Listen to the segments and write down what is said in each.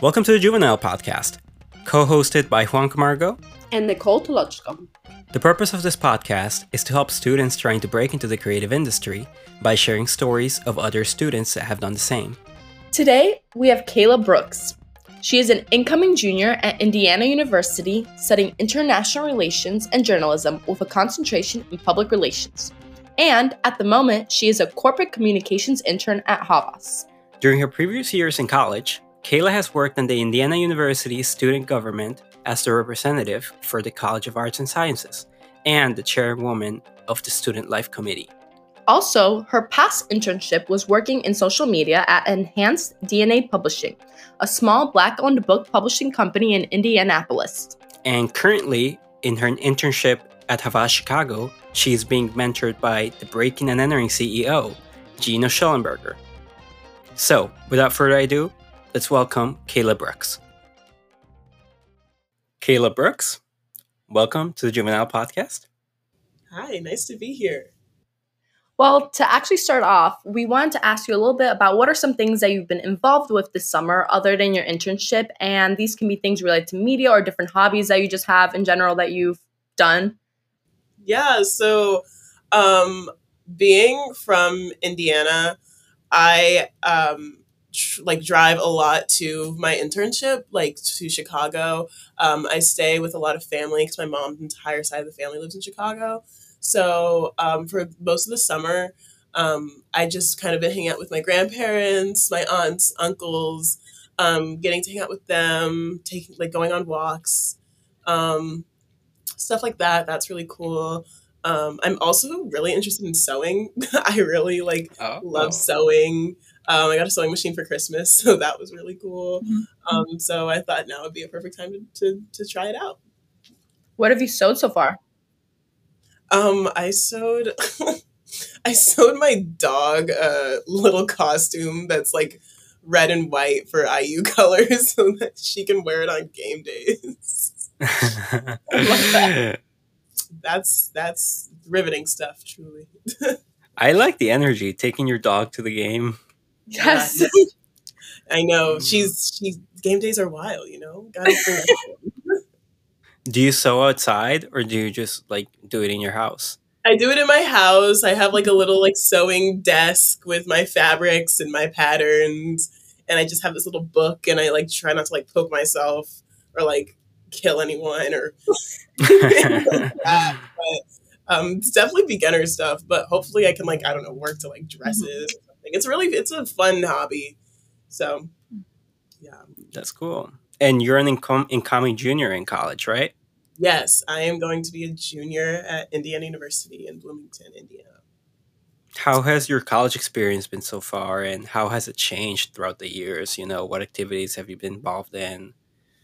Welcome to the Juvenile Podcast, co hosted by Juan Camargo and Nicole Tolochko. The purpose of this podcast is to help students trying to break into the creative industry by sharing stories of other students that have done the same. Today, we have Kayla Brooks. She is an incoming junior at Indiana University studying international relations and journalism with a concentration in public relations. And at the moment, she is a corporate communications intern at Havas. During her previous years in college, Kayla has worked in the Indiana University student government as the representative for the College of Arts and Sciences and the chairwoman of the Student Life Committee. Also, her past internship was working in social media at Enhanced DNA Publishing, a small black owned book publishing company in Indianapolis. And currently, in her internship at Havas Chicago, she is being mentored by the Breaking and Entering CEO, Gino Schellenberger. So, without further ado, let's welcome Kayla Brooks. Kayla Brooks, welcome to the Juvenile Podcast. Hi, nice to be here. Well, to actually start off, we wanted to ask you a little bit about what are some things that you've been involved with this summer other than your internship. And these can be things related to media or different hobbies that you just have in general that you've done. Yeah, so um, being from Indiana, I um, tr- like drive a lot to my internship, like to Chicago. Um, I stay with a lot of family because my mom's entire side of the family lives in Chicago. So um, for most of the summer, um, I just kind of been hanging out with my grandparents, my aunts, uncles, um, getting to hang out with them, taking like going on walks, um, stuff like that. That's really cool. Um, I'm also really interested in sewing. I really like Oh. love sewing. Um, I got a sewing machine for Christmas, so that was really cool. Um, so I thought now would be a perfect time to, to, to try it out. What have you sewed so far? Um, I sewed, I sewed my dog a little costume that's like red and white for IU colors, so that she can wear it on game days. That's that's riveting stuff, truly. I like the energy taking your dog to the game. Yes. I know she's she's game days are wild, you know. Gotta bring it. Do you sew outside or do you just like do it in your house? I do it in my house. I have like a little like sewing desk with my fabrics and my patterns, and I just have this little book, and I like try not to like poke myself or like kill anyone or that. But um, it's definitely beginner stuff. But hopefully, I can like I don't know work to like dresses. Or It's really it's a fun hobby. So yeah, That's cool. And you're an incom- incoming junior in college, right? yes, I am going to be a junior at Indiana University in Bloomington, Indiana. How has your college experience been so far and how has it changed throughout the years? You know, what activities have you been involved in?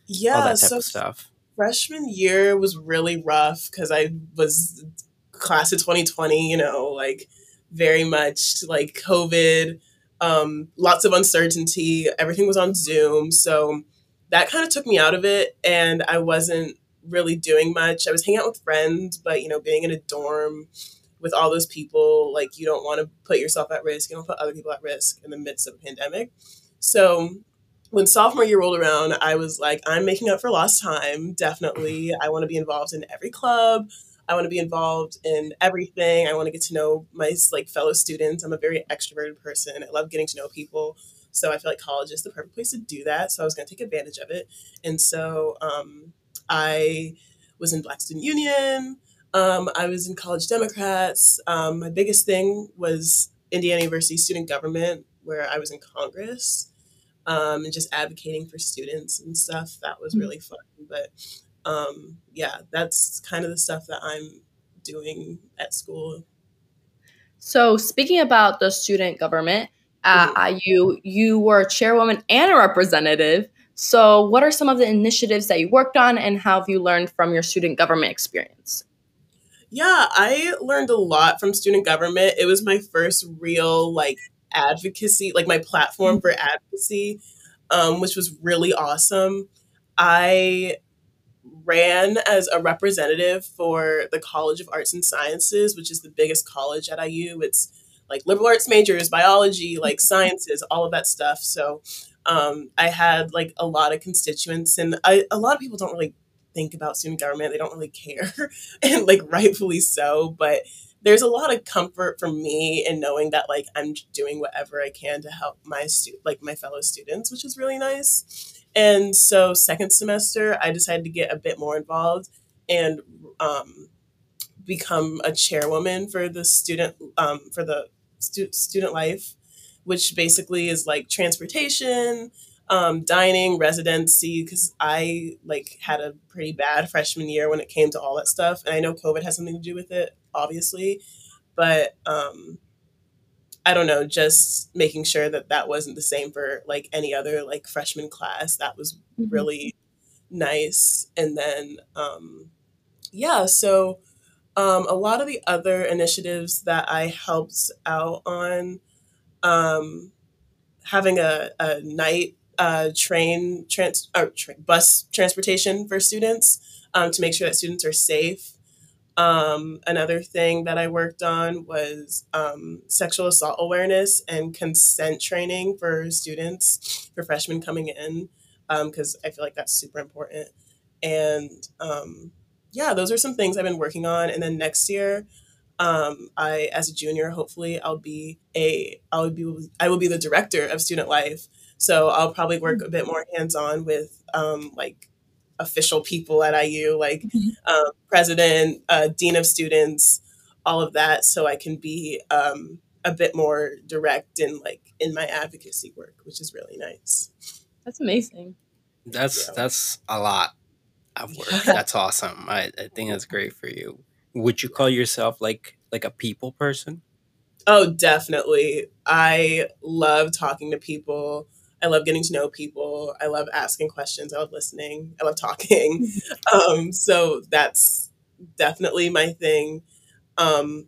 Yeah, All that type so of stuff. freshman year was really rough because I was class of 2020, you know, like very much like COVID, um, lots of uncertainty. Everything was on Zoom. So that kind of took me out of it. And I wasn't really doing much. I was hanging out with friends, but, you know, being in a dorm with all those people, like you don't want to put yourself at risk. You don't put other people at risk in the midst of a pandemic. So when sophomore year rolled around, I was like, I'm making up for lost time. Definitely. I want to be involved in every club. I want to be involved in everything. I want to get to know my like fellow students. I'm a very extroverted person. I love getting to know people. So I feel like college is the perfect place to do that. So I was going to take advantage of it. And so um, I was in Black Student Union. Um, I was in College Democrats. Um, my biggest thing was Indiana University student government, where I was in Congress um, and just advocating for students and stuff. That was really fun. But um, yeah, that's kind of the stuff that I'm doing at school. So, speaking about the student government at IU, you were a chairwoman and a representative. So, what are some of the initiatives that you worked on, and how have you learned from your student government experience? Yeah, I learned a lot from student government. It was my first real like advocacy, like my platform for advocacy, um, which was really awesome. I ran as a representative for the College of Arts and Sciences, which is the biggest college at IU. It's like liberal arts majors, biology, like sciences, all of that stuff. So um, I had like a lot of constituents, and I, a lot of people don't really think about student government. They don't really care, and like rightfully so. But there's a lot of comfort for me in knowing that like I'm doing whatever I can to help my stu- like my fellow students, which is really nice. And so second semester, I decided to get a bit more involved and um, become a chairwoman for the student um, for the stu- student life, which basically is like transportation, um, dining, residency. Because I like had a pretty bad freshman year when it came to all that stuff, and I know COVID has something to do with it, obviously, but um, I don't know, just making sure that that wasn't the same for like any other like freshman class. That was Mhm. really nice. And then, um, yeah, so um, a lot of the other initiatives that I helped out on, um, having a, a night uh, train trans or tra- bus transportation for students um, to make sure that students are safe. Um, another thing that I worked on was um, sexual assault awareness and consent training for students, for freshmen coming in, because I feel like that's super important. And um, yeah, those are some things I've been working on. And then next year, um, I, as a junior, hopefully I'll be a, I'll be, I will be the director of student life. So I'll probably work a bit more hands on with um, like official people at IU, like Mhm. um, president, uh, dean of students, all of that, so I can be um, a bit more direct in like in my advocacy work, which is really nice. That's amazing. That's Yeah. that's a lot of work. Yeah. That's awesome. I, I think that's great for you. Would you call yourself like like a people person? Oh, definitely. I love talking to people. I love getting to know people. I love asking questions. I love listening. I love talking. um, so that's definitely my thing. Um,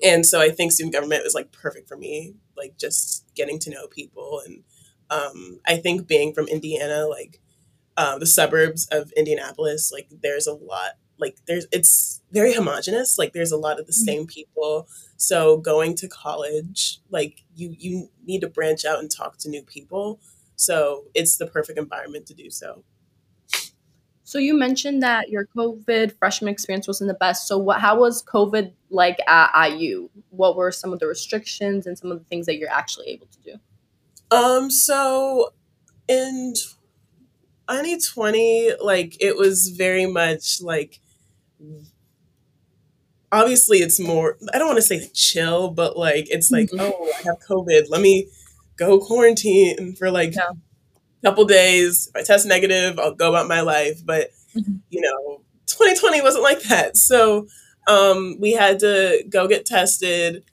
and so I think student government was like perfect for me, like just getting to know people. And um, I think being from Indiana, like uh, the suburbs of Indianapolis, like there's a lot, like there's, it's very homogenous. Like there's a lot of the Mhm. same people. So going to college, like you, you need to branch out and talk to new people. So it's the perfect environment to do so. So you mentioned that your COVID freshman experience wasn't the best. So what how was COVID like at IU? What were some of the restrictions and some of the things that you're actually able to do? Um, so in 2020, like it was very much like obviously it's more I don't want to say chill, but like it's like, Mhm. oh, I have COVID. Let me go quarantine for like Yeah. a couple days. If I test negative, I'll go about my life. But Mhm. you know, 2020 wasn't like that. So um we had to go get tested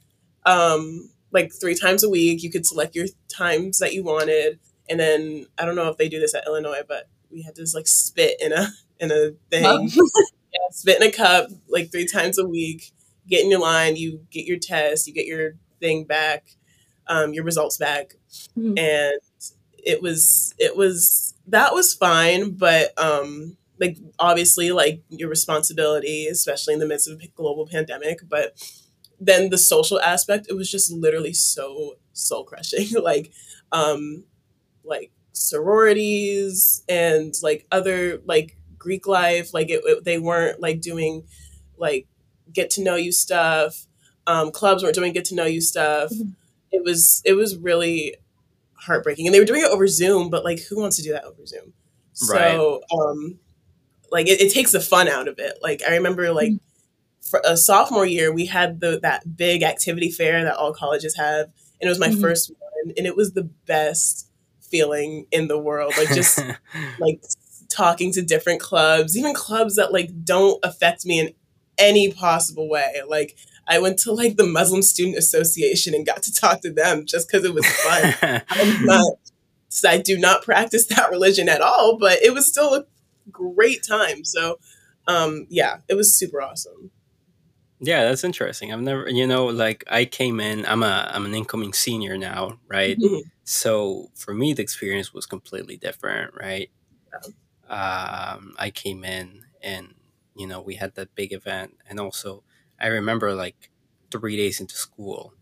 um like three times a week. You could select your times that you wanted. And then I don't know if they do this at Illinois, but we had to just like spit in a in a thing. Yeah, spit in a cup like three times a week. Get in your line. You get your test. You get your thing back, um, your results back, Mhm. and it was it was that was fine. But um, like obviously, like your responsibility, especially in the midst of a global pandemic. But then the social aspect, it was just literally so soul crushing. like, um, like sororities and like other like Greek life. Like it, it- they weren't like doing like get to know you stuff. Um, clubs weren't doing get to know you stuff. Mhm. It was it was really heartbreaking, and they were doing it over Zoom. But like, who wants to do that over Zoom? So, um, like it, it takes the fun out of it. Like I remember like Mhm. for a sophomore year, we had the that big activity fair that all colleges have, and it was my Mhm. first one, and it was the best feeling in the world. Like just like talking to different clubs, even clubs that like don't affect me in any possible way. Like I went to like the Muslim Student Association and got to talk to them just because it was fun. Not, I do not practice that religion at all, but it was still a great time. So, um, yeah, it was super awesome. yeah, that's interesting. I've never, you know, like I came in. I'm a I'm an incoming senior now, right? Mhm. So for me, the experience was completely different, right? Um, I came in and you know we had that big event, and also I remember like three days into school,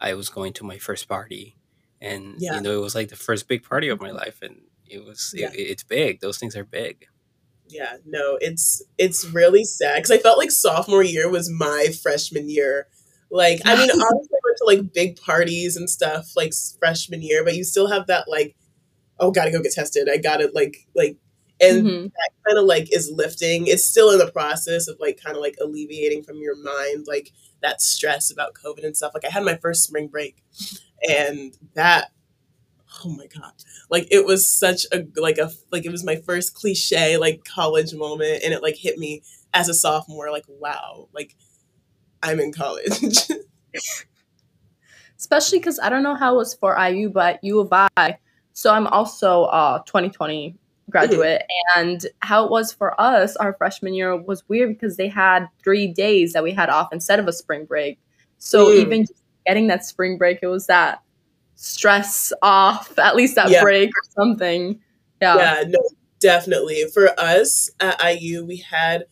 I was going to my first party, and Yeah. you know it was like the first big party of my life, and it was Yeah. it, it's big. Those things are big. Yeah, no, it's it's really sad because I felt like sophomore year was my freshman year. Like, I mean, obviously I went to like big parties and stuff like freshman year, but you still have that like, oh, gotta go get tested. I gotta like like, and Mhm. kind of like is lifting. It's still in the process of like kind of like alleviating from your mind like that stress about COVID and stuff. Like I had my first spring break, and that, oh my god, like it was such a like a like it was my first cliche like college moment, and it like hit me as a sophomore. Like wow, like I'm in college. especially because I don't know how it was for IU, but U of I. So I'm also a 2020 graduate, and how it was for us, our freshman year was weird because they had three days that we had off instead of a spring break. So Mm. even getting that spring break, it was that stress off, at least that Yeah. break or something. Yeah. yeah, no, definitely. For us at IU, we had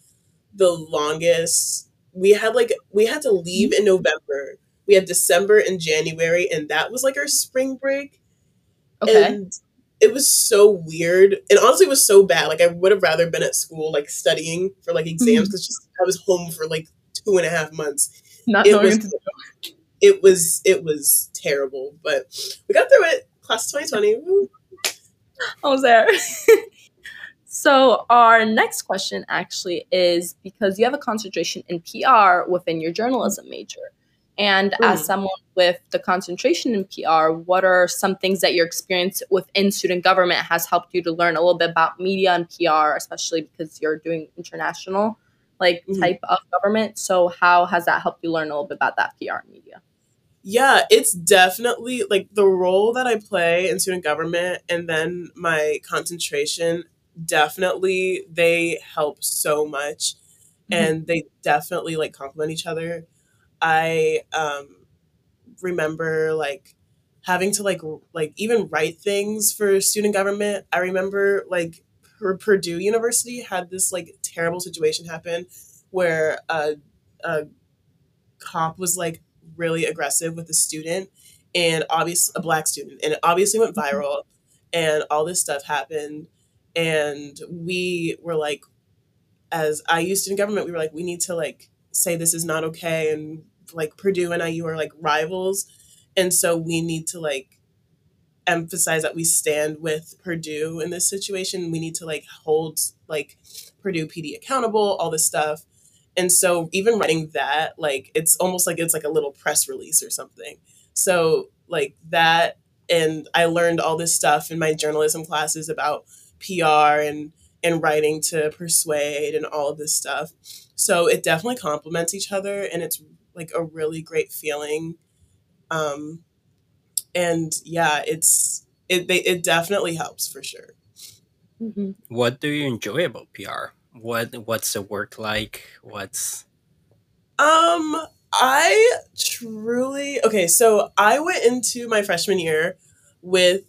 the longest. We had like we had to leave in November. We had December and January, and that was like our spring break. Okay. And it was so weird, and honestly, it was so bad. Like I would have rather been at school, like studying for like mm-hmm. exams, because just I was home for like two and a half months. Not It was, do. it was it was terrible, but we got through it. Class 2020. Woo. I was there. so our next question actually is because you have a concentration in PR within your journalism major. And as Mm. someone with the concentration in PR, what are some things that your experience within student government has helped you to learn a little bit about media and PR, especially because you're doing international like Mhm. type of government. So how has that helped you learn a little bit about that PR media? Yeah, it's definitely like the role that I play in student government and then my concentration definitely they help so much and they definitely like complement each other. I um remember like having to like like even write things for student government. I remember like Pur- Purdue University had this like terrible situation happen where a, a cop was like really aggressive with a student and obviously a black student and it obviously went viral and all this stuff happened and we were like as IU in government we were like we need to like say this is not okay and like Purdue and IU are like rivals. And so we need to like emphasize that we stand with Purdue in this situation. We need to like hold like Purdue PD accountable all this stuff. And so even writing that like it's almost like it's like a little press release or something. So like that and i learned all this stuff in my journalism classes about pr and and writing to persuade and all of this stuff. So it definitely complements each other and it's like a really great feeling um and yeah it's it they, it definitely helps for sure Mhm. What do you enjoy about PR? What what's the work like? What's Um, I truly okay. So I went into my freshman year with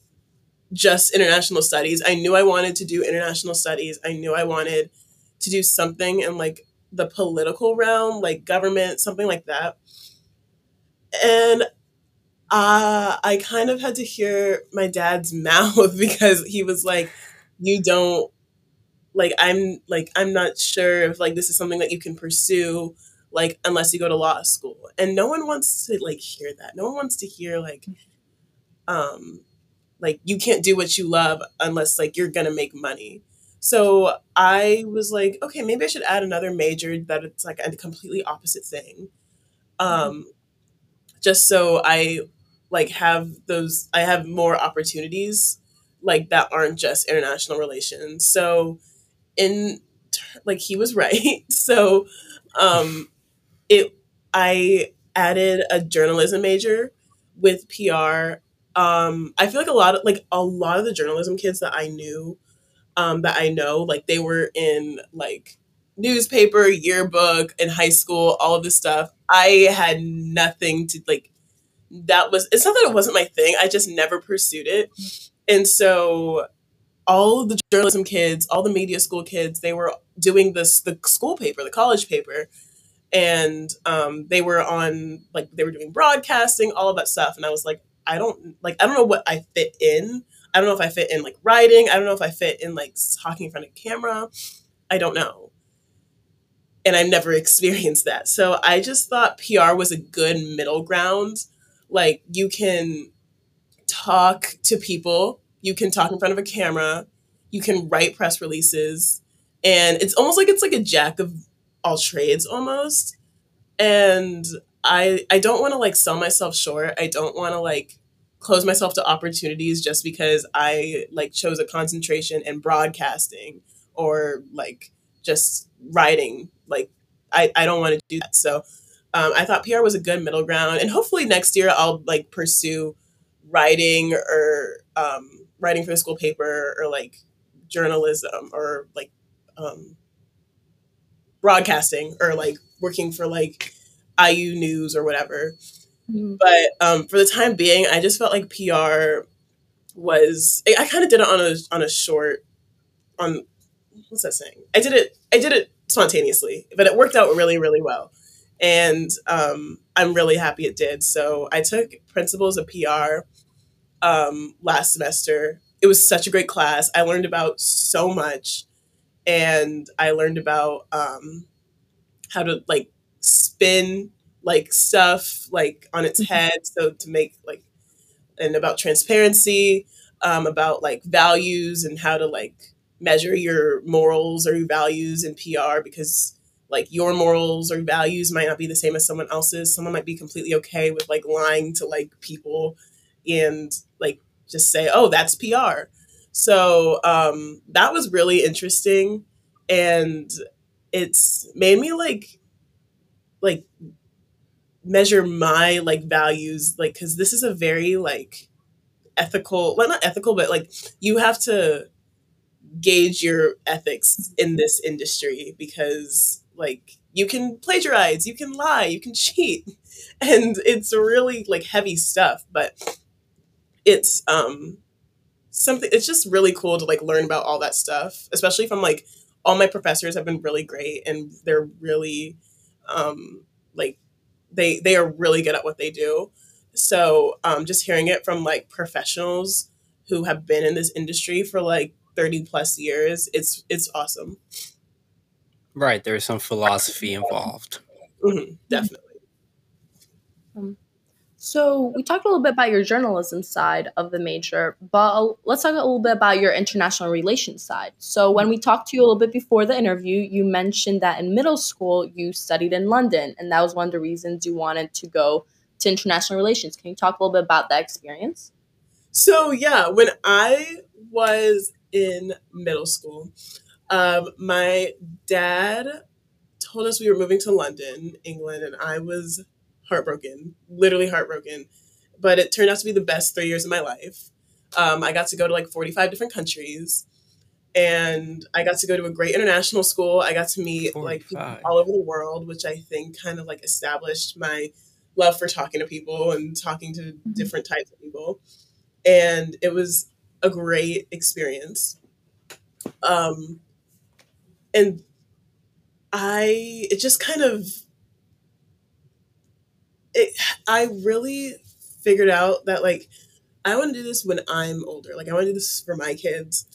just international studies. I knew I wanted to do international studies. I knew I wanted to do something in like the political realm, like government, something like that. And uh, I kind of had to hear my dad's mouth because he was like, "You don't like I'm like I'm not sure if like this is something that you can pursue." like unless you go to law school and no one wants to like hear that no one wants to hear like um like you can't do what you love unless like you're gonna make money so i was like okay maybe i should add another major that it's like a completely opposite thing. Um just so i like have those i have more opportunities like that aren't just international relations. So in like he was right. So um it I added a journalism major with PR. Um, I feel like a lot of like a lot of the journalism kids that I knew, um, that I know, like they were in like newspaper, yearbook, in high school, all of this stuff. I had nothing to like. That was it's not that it wasn't my thing. I just never pursued it, and so all the journalism kids, all the media school kids, they were doing this the school paper, the college paper and um, they were on like they were doing broadcasting all of that stuff and i was like I don't like I don't know what I fit in. I don't know if I fit in like writing. I don't know if I fit in like talking in front of camera. I don't know. And I've never experienced that. So I just thought PR was a good middle ground. Like you can talk to people, you can talk in front of a camera, you can write press releases, and it's almost like it's like a jack of all trades almost. And I I don't want to like sell myself short. I don't want to like close myself to opportunities just because I like chose a concentration in broadcasting or like just writing. Like I, I don't want to do that. So um, I thought PR was a good middle ground, and hopefully next year I'll like pursue writing or um, writing for the school paper or like journalism or like um, broadcasting or like working for like IU News or whatever. Mm-hmm. But um, for the time being, I just felt like PR was. I, kind of did it on a on a short. On what's that saying? I did it. I did it spontaneously, but it worked out really really well, and um, I'm really happy it did. So I took principles of PR um, last semester. It was such a great class. I learned about so much, and I learned about um, how to like spin like stuff like on its mm-hmm. head so to make like and about transparency um, about like values and how to like measure your morals or your values in pr because like your morals or values might not be the same as someone else's someone might be completely okay with like lying to like people and like just say oh that's pr so um that was really interesting and it's made me like like measure my like values like because this is a very like ethical well not ethical but like you have to gauge your ethics in this industry because like you can plagiarize you can lie you can cheat and it's really like heavy stuff but it's um something it's just really cool to like learn about all that stuff especially from like all my professors have been really great and they're really um like they they are really good at what they do. So um, just hearing it from like professionals who have been in this industry for like 30 plus years, it's it's awesome. Right, there's some philosophy involved. Mm-hmm, definitely. Um, so we talked a little bit about your journalism side of the major, but let's talk a little bit about your international relations side. So when we talked to you a little bit before the interview, you mentioned that in middle school you studied in London, and that was one of the reasons you wanted to go to international relations. Can you talk a little bit about that experience? So yeah, when I was in middle school, um, my dad told us we were moving to London, England, and I was heartbroken, literally heartbroken. But it turned out to be the best three years of my life. Um, I got to go to like 45 different countries and I got to go to a great international school. I got to meet 45. like people all over the world, which I think kind of like established my love for talking to people and talking to mm-hmm. different types of people. And it was a great experience. Um, and I, it just kind of it, I really figured out that like I want to do this when I'm older. Like I want to do this for my kids.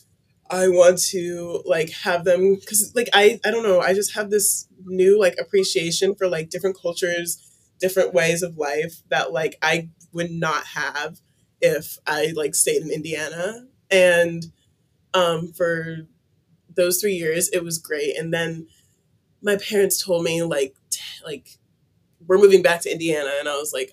I want to like have them because like I I don't know I just have this new like appreciation for like different cultures, different ways of life that like I would not have if I like stayed in Indiana. And um, for those three years, it was great. And then my parents told me like t- like we're moving back to Indiana. And I was like,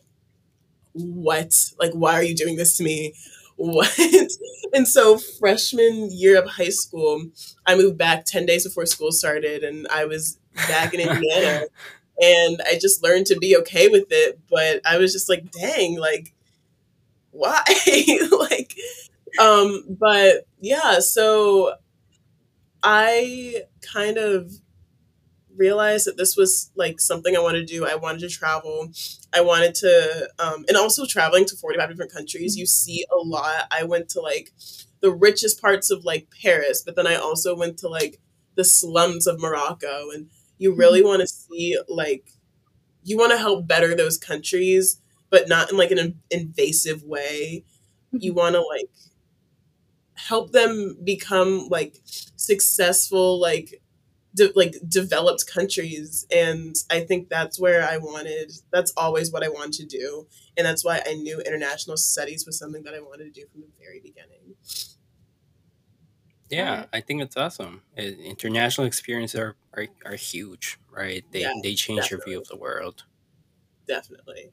what? Like, why are you doing this to me? What? and so, freshman year of high school, I moved back 10 days before school started, and I was back in Indiana. and I just learned to be okay with it. But I was just like, dang, like, why? like, um, but yeah, so I kind of realized that this was like something I wanted to do. I wanted to travel. I wanted to, um, and also traveling to 45 different countries, you see a lot. I went to like the richest parts of like Paris, but then I also went to like the slums of Morocco. And you really mm-hmm. want to see like, you want to help better those countries, but not in like an invasive way. You Mm-hmm. want to like help them become like successful like de- like developed countries and i think that's where i wanted that's always what i wanted to do and that's why i knew international studies was something that i wanted to do from the very beginning Yeah, I think it's awesome. International experiences are, are, are huge, right? They, Yeah, they change your view of the world. definitely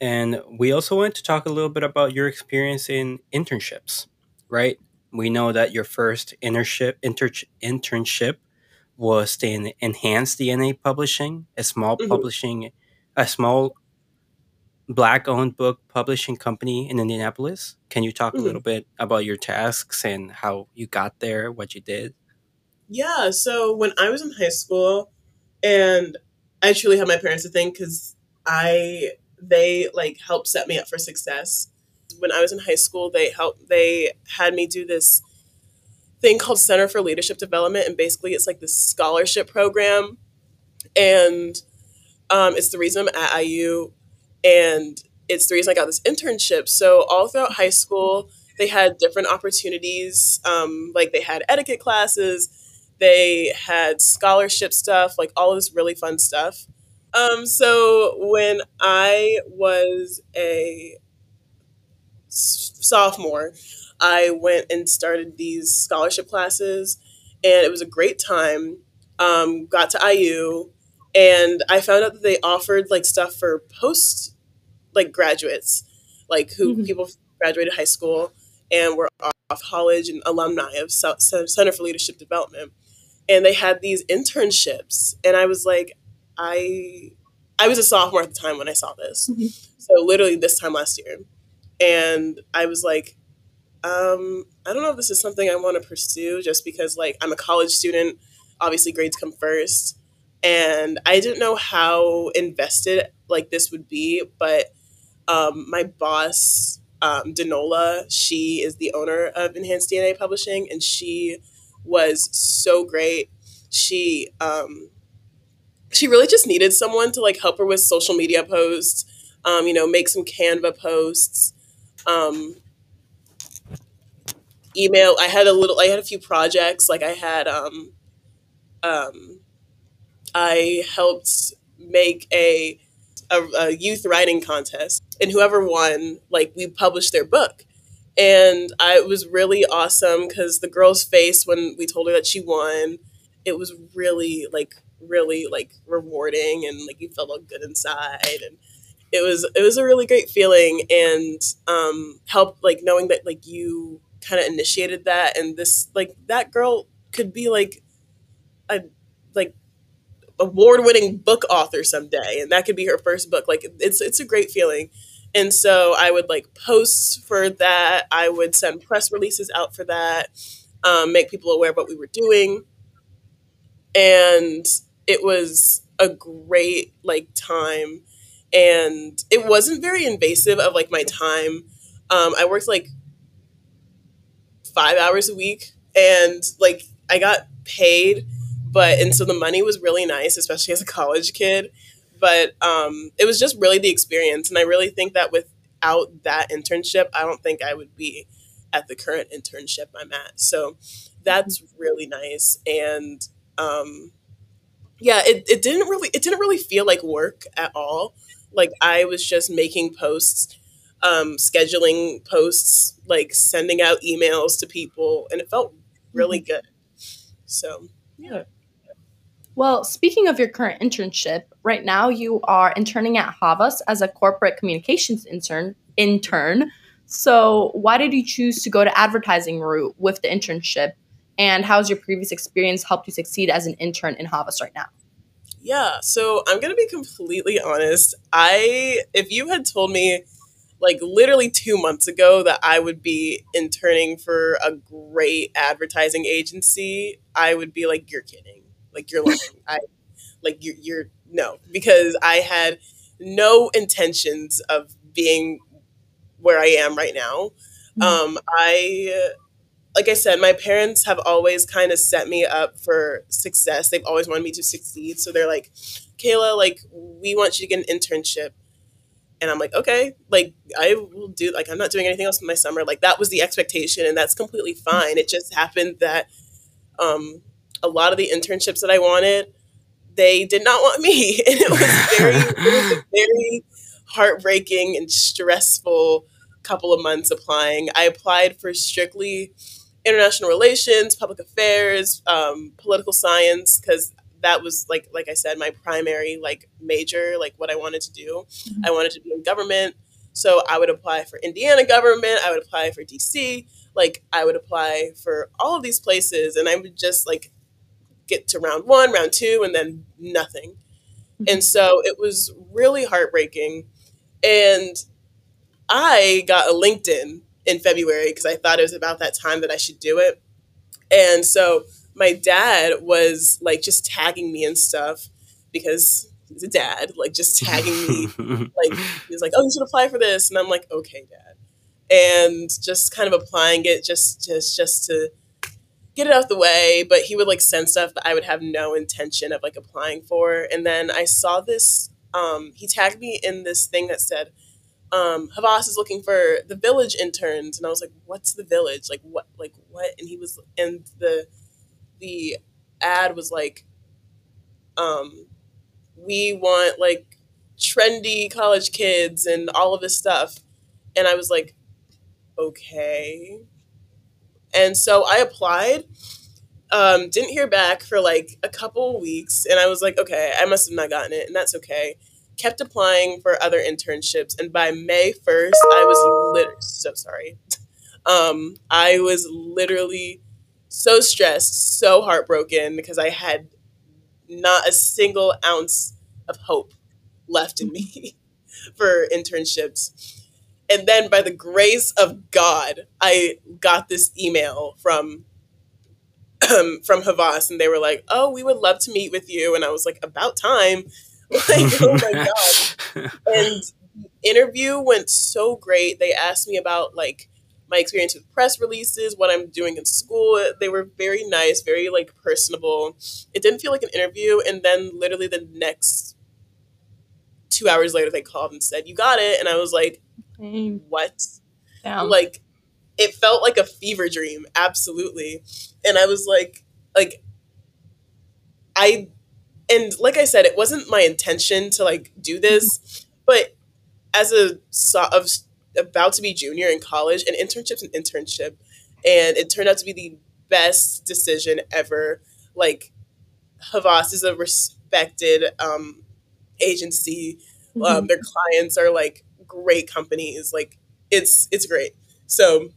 And we also want to talk a little bit about your experience in internships, right? We know that your first internship inter- internship was in Enhanced DNA Publishing, a small Mhm. publishing, a small black-owned book publishing company in Indianapolis. Can you talk Mhm. a little bit about your tasks and how you got there, what you did? Yeah, so when I was in high school, and I truly have my parents to thank because I they like helped set me up for success. When I was in high school, they helped they had me do this thing called Center for Leadership Development, and basically it's like this scholarship program, and um, it's the reason I'm at IU, and it's the reason I got this internship. So all throughout high school, they had different opportunities. Um, like they had etiquette classes, they had scholarship stuff, like all this really fun stuff. Um, so when I was a sophomore, I went and started these scholarship classes, and it was a great time. Um, got to IU, and I found out that they offered like stuff for post like graduates, like who Mhm. people graduated high school and were off college and alumni of Center for Leadership Development, and they had these internships, and I was like, I I was a sophomore at the time when I saw this, Mhm. so literally this time last year, and I was like, um, I don't know if this is something I want to pursue, just because like I'm a college student, obviously grades come first, and I didn't know how invested like this would be, but um, my boss um, Denola, she is the owner of Enhanced DNA Publishing, and she was so great. She um, she really just needed someone to like help her with social media posts, um, you know, make some Canva posts, um, email. I had a little, I had a few projects. Like I had, um, um, I helped make a, a, a youth writing contest, and whoever won, like we published their book. And I, it was really awesome because the girl's face when we told her that she won, it was really like really like rewarding and like you felt all good inside and it was it was a really great feeling and um help like knowing that like you kind of initiated that and this like that girl could be like a like award winning book author someday and that could be her first book. Like it's it's a great feeling. And so i would like post for that. I would send press releases out for that um, make people aware of what we were doing. And it was a great like time. And it wasn't very invasive of like my time. Um, i worked like five hours a week. And like i got paid but and so the money was really nice especially as a college kid. But um, it was just really the experience. And i really think that without that internship i don't think i would be at the current internship i'm at. So that's really nice. And um, yeah it, it didn't really it didn't really feel like work at all. Like i was just making posts um, scheduling posts like sending out emails to people and it felt really good so yeah Well, speaking of your current internship, right now you are interning at Havas as a corporate communications intern. Intern. So, why did you choose to go to advertising route with the internship? And how has your previous experience helped you succeed as an intern in Havas right now? Yeah, so I'm gonna be completely honest. I if you had told me like literally two months ago that I would be interning for a great advertising agency, I would be like, You're kidding. Like you're lying. I like you're you're no, because I had no intentions of being where I am right now. Mhm. Um I like I said, my parents have always kind of set me up for success. They've always wanted me to succeed. So they're like, Kayla, like, we want you to get an internship. And I'm like, okay, like I will do like I'm not doing anything else in my summer. Like that was the expectation, and that's completely fine. It just happened that um, a lot of the internships that I wanted, they did not want me, and it was very, it was very heartbreaking and stressful couple of months applying. I applied for strictly international relations, public affairs, um, political science, because that was like like I said, my primary like major, like what I wanted to do. Mm-hmm. I wanted to be in government. So I would apply for Indiana government, I would apply for DC, like I would apply for all of these places and I would just like get to round 1, round 2 and then nothing. Mm-hmm. And so it was really heartbreaking and I got a LinkedIn in February because I thought it was about that time that I should do it. And so my dad was like just tagging me and stuff because he's a dad, like just tagging me. like he's like, "Oh, you should apply for this," and I'm like, "Okay, dad," and just kind of applying it just just just to get it out the way. But he would like send stuff that I would have no intention of like applying for, and then I saw this. Um, he tagged me in this thing that said. Um, Havas is looking for the village interns, and I was like, "What's the village? Like what? Like what?" And he was, and the the ad was like, um, we want like trendy college kids and all of this stuff. And I was like, okay. And so I applied. Um, didn't hear back for like a couple weeks, and I was like, okay, I must have not gotten it, and that's okay. Kept applying for other internships, and by May first, I was literally so sorry. Um, I was literally so stressed, so heartbroken because I had not a single ounce of hope left in me for internships. And then by the grace of God, I got this email from um, from Havas and they were like, "Oh, we would love to meet with you." And I was like, "About time." like, oh my god. And the interview went so great. They asked me about like my experience with press releases, what I'm doing in school. They were very nice, very like personable. It didn't feel like an interview. And then literally the next two hours later, they called and said, You got it. And I was like, mm. What? Damn. Like, it felt like a fever dream, absolutely. And I was like, like, I, and like I said, it wasn't my intention to like do this, but as a so, of about to be junior in college, and internship's an internship, and it turned out to be the best decision ever. Like Havas is a respected um, agency. Um, mm-hmm. Um, their clients are like great companies. Like it's it's great. So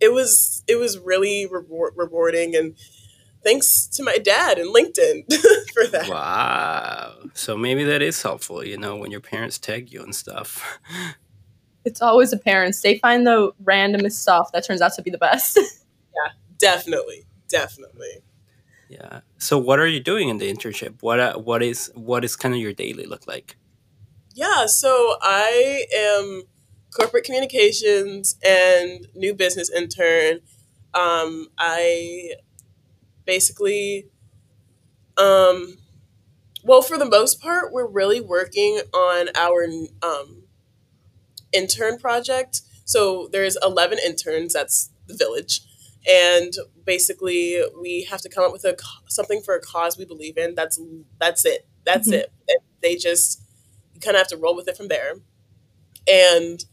it was it was really reward, rewarding and thanks to my dad and LinkedIn for that. Wow. So maybe that is helpful, you know, when your parents tag you and stuff. it's always the parents. They find the randomest stuff that turns out to be the best. yeah, definitely, definitely. Yeah. So, what are you doing in the internship? What uh, what is what is kind of your daily look like? Yeah. So I am corporate communications and new business intern. Um, I basically, um, well, for the most part, we're really working on our um, intern project. So there's 11 interns, that's the village. And basically we have to come up with a something for a cause we believe in. That's that's it. That's mm-hmm. it. And they just you kind of have to roll with it from there. And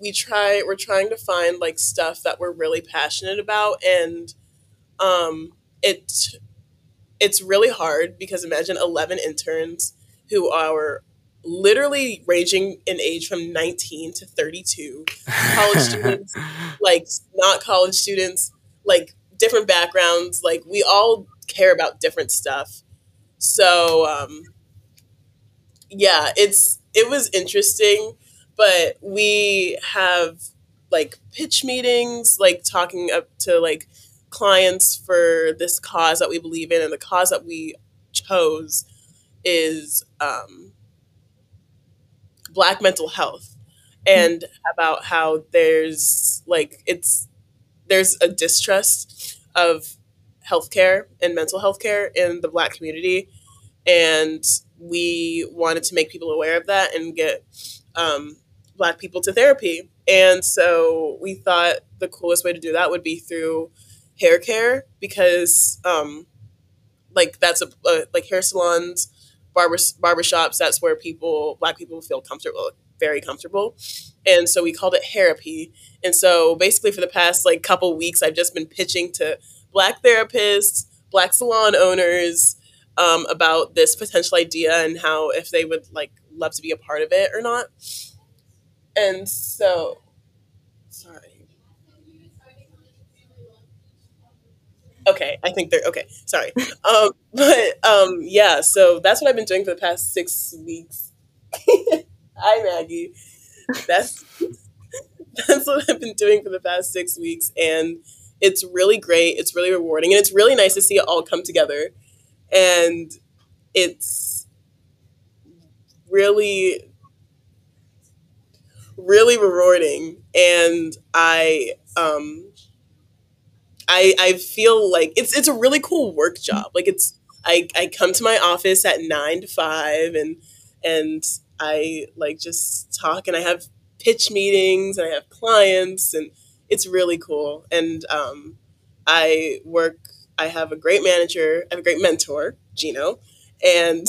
we try we're trying to find like stuff that we're really passionate about and um it it's really hard because imagine 11 interns who are literally ranging in age from 19 to 32 college students like not college students like different backgrounds like we all care about different stuff. So um yeah it's it was interesting but we have like pitch meetings like talking up to like clients for this cause that we believe in and the cause that we chose is um black mental health and about how there's like it's there's a distrust of healthcare and mental health care in the black community and we wanted to make people aware of that and get um, Black people to therapy. And so we thought the coolest way to do that would be through hair care because, um, like, that's a, a like hair salons, barber barbershops. That's where people, Black people, feel comfortable, very comfortable. And so we called it therapy. And so basically, for the past like couple weeks, I've just been pitching to Black therapists, Black salon owners um, about this potential idea and how if they would like love to be a part of it or not. And so, sorry. Okay, I think they're okay. Sorry, um, but um, yeah. So that's what I've been doing for the past six weeks. Hi, Maggie. That's that's what I've been doing for the past six weeks, and it's really great. It's really rewarding, and it's really nice to see it all come together. And it's really really rewarding and i um i i feel like it's it's a really cool work job. Like it's i i come to my office at nine to five and and i like just talk and i have pitch meetings and i have clients and it's really cool. And um i work i have a great manager i have a great mentor gino and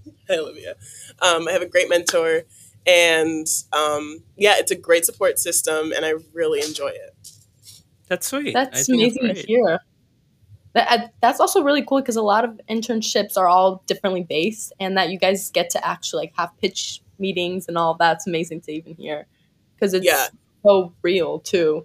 hi olivia um, i have a great mentor and um, yeah, it's a great support system, and I really enjoy it. That's sweet. That's amazing to hear. That, uh, that's also really cool because a lot of internships are all differently based, and that you guys get to actually like have pitch meetings and all that's amazing to even hear because it's yeah. so real too.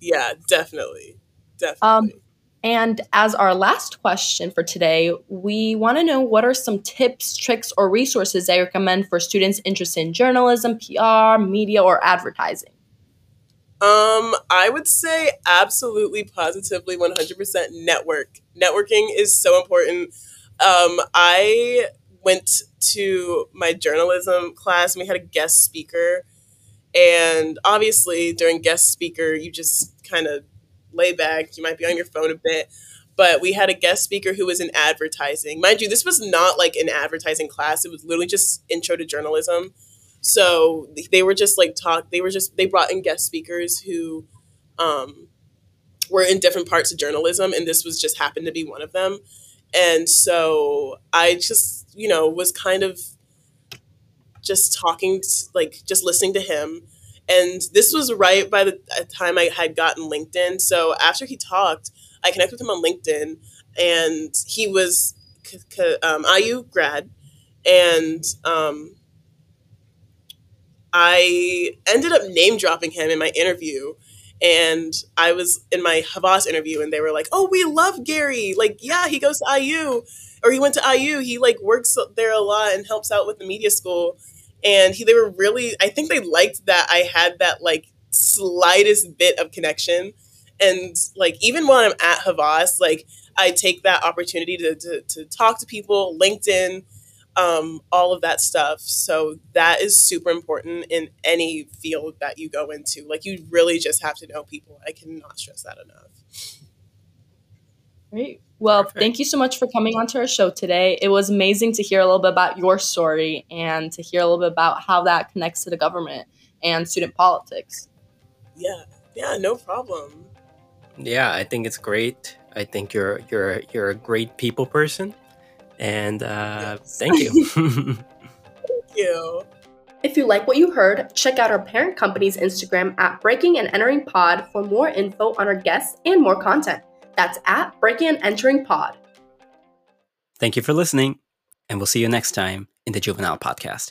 Yeah, definitely, definitely. Um, and as our last question for today, we want to know what are some tips, tricks, or resources they recommend for students interested in journalism, PR, media, or advertising? Um, I would say absolutely, positively, 100% network. Networking is so important. Um, I went to my journalism class and we had a guest speaker. And obviously, during guest speaker, you just kind of lay back. You might be on your phone a bit. But we had a guest speaker who was in advertising. Mind you, this was not like an advertising class. It was literally just intro to journalism. So they were just like talk. They were just they brought in guest speakers who um, were in different parts of journalism, and this was just happened to be one of them. And so I just you know was kind of just talking, like just listening to him and this was right by the time I had gotten LinkedIn. So after he talked, I connected with him on LinkedIn, and he was um, IU grad, and um, I ended up name dropping him in my interview. And I was in my Havas interview, and they were like, "Oh, we love Gary. Like, yeah, he goes to IU, or he went to IU. He like works there a lot and helps out with the media school." and he, they were really i think they liked that i had that like slightest bit of connection and like even when i'm at havas like i take that opportunity to, to, to talk to people linkedin um, all of that stuff so that is super important in any field that you go into like you really just have to know people i cannot stress that enough Great. Well, Perfect. thank you so much for coming onto our show today. It was amazing to hear a little bit about your story and to hear a little bit about how that connects to the government and student politics. Yeah, yeah, no problem. Yeah, I think it's great. I think you're you're you're a great people person, and uh, yes. thank you. thank you. If you like what you heard, check out our parent company's Instagram at Breaking and Entering Pod for more info on our guests and more content. That's at Breaking and Entering Pod. Thank you for listening, and we'll see you next time in the Juvenile Podcast.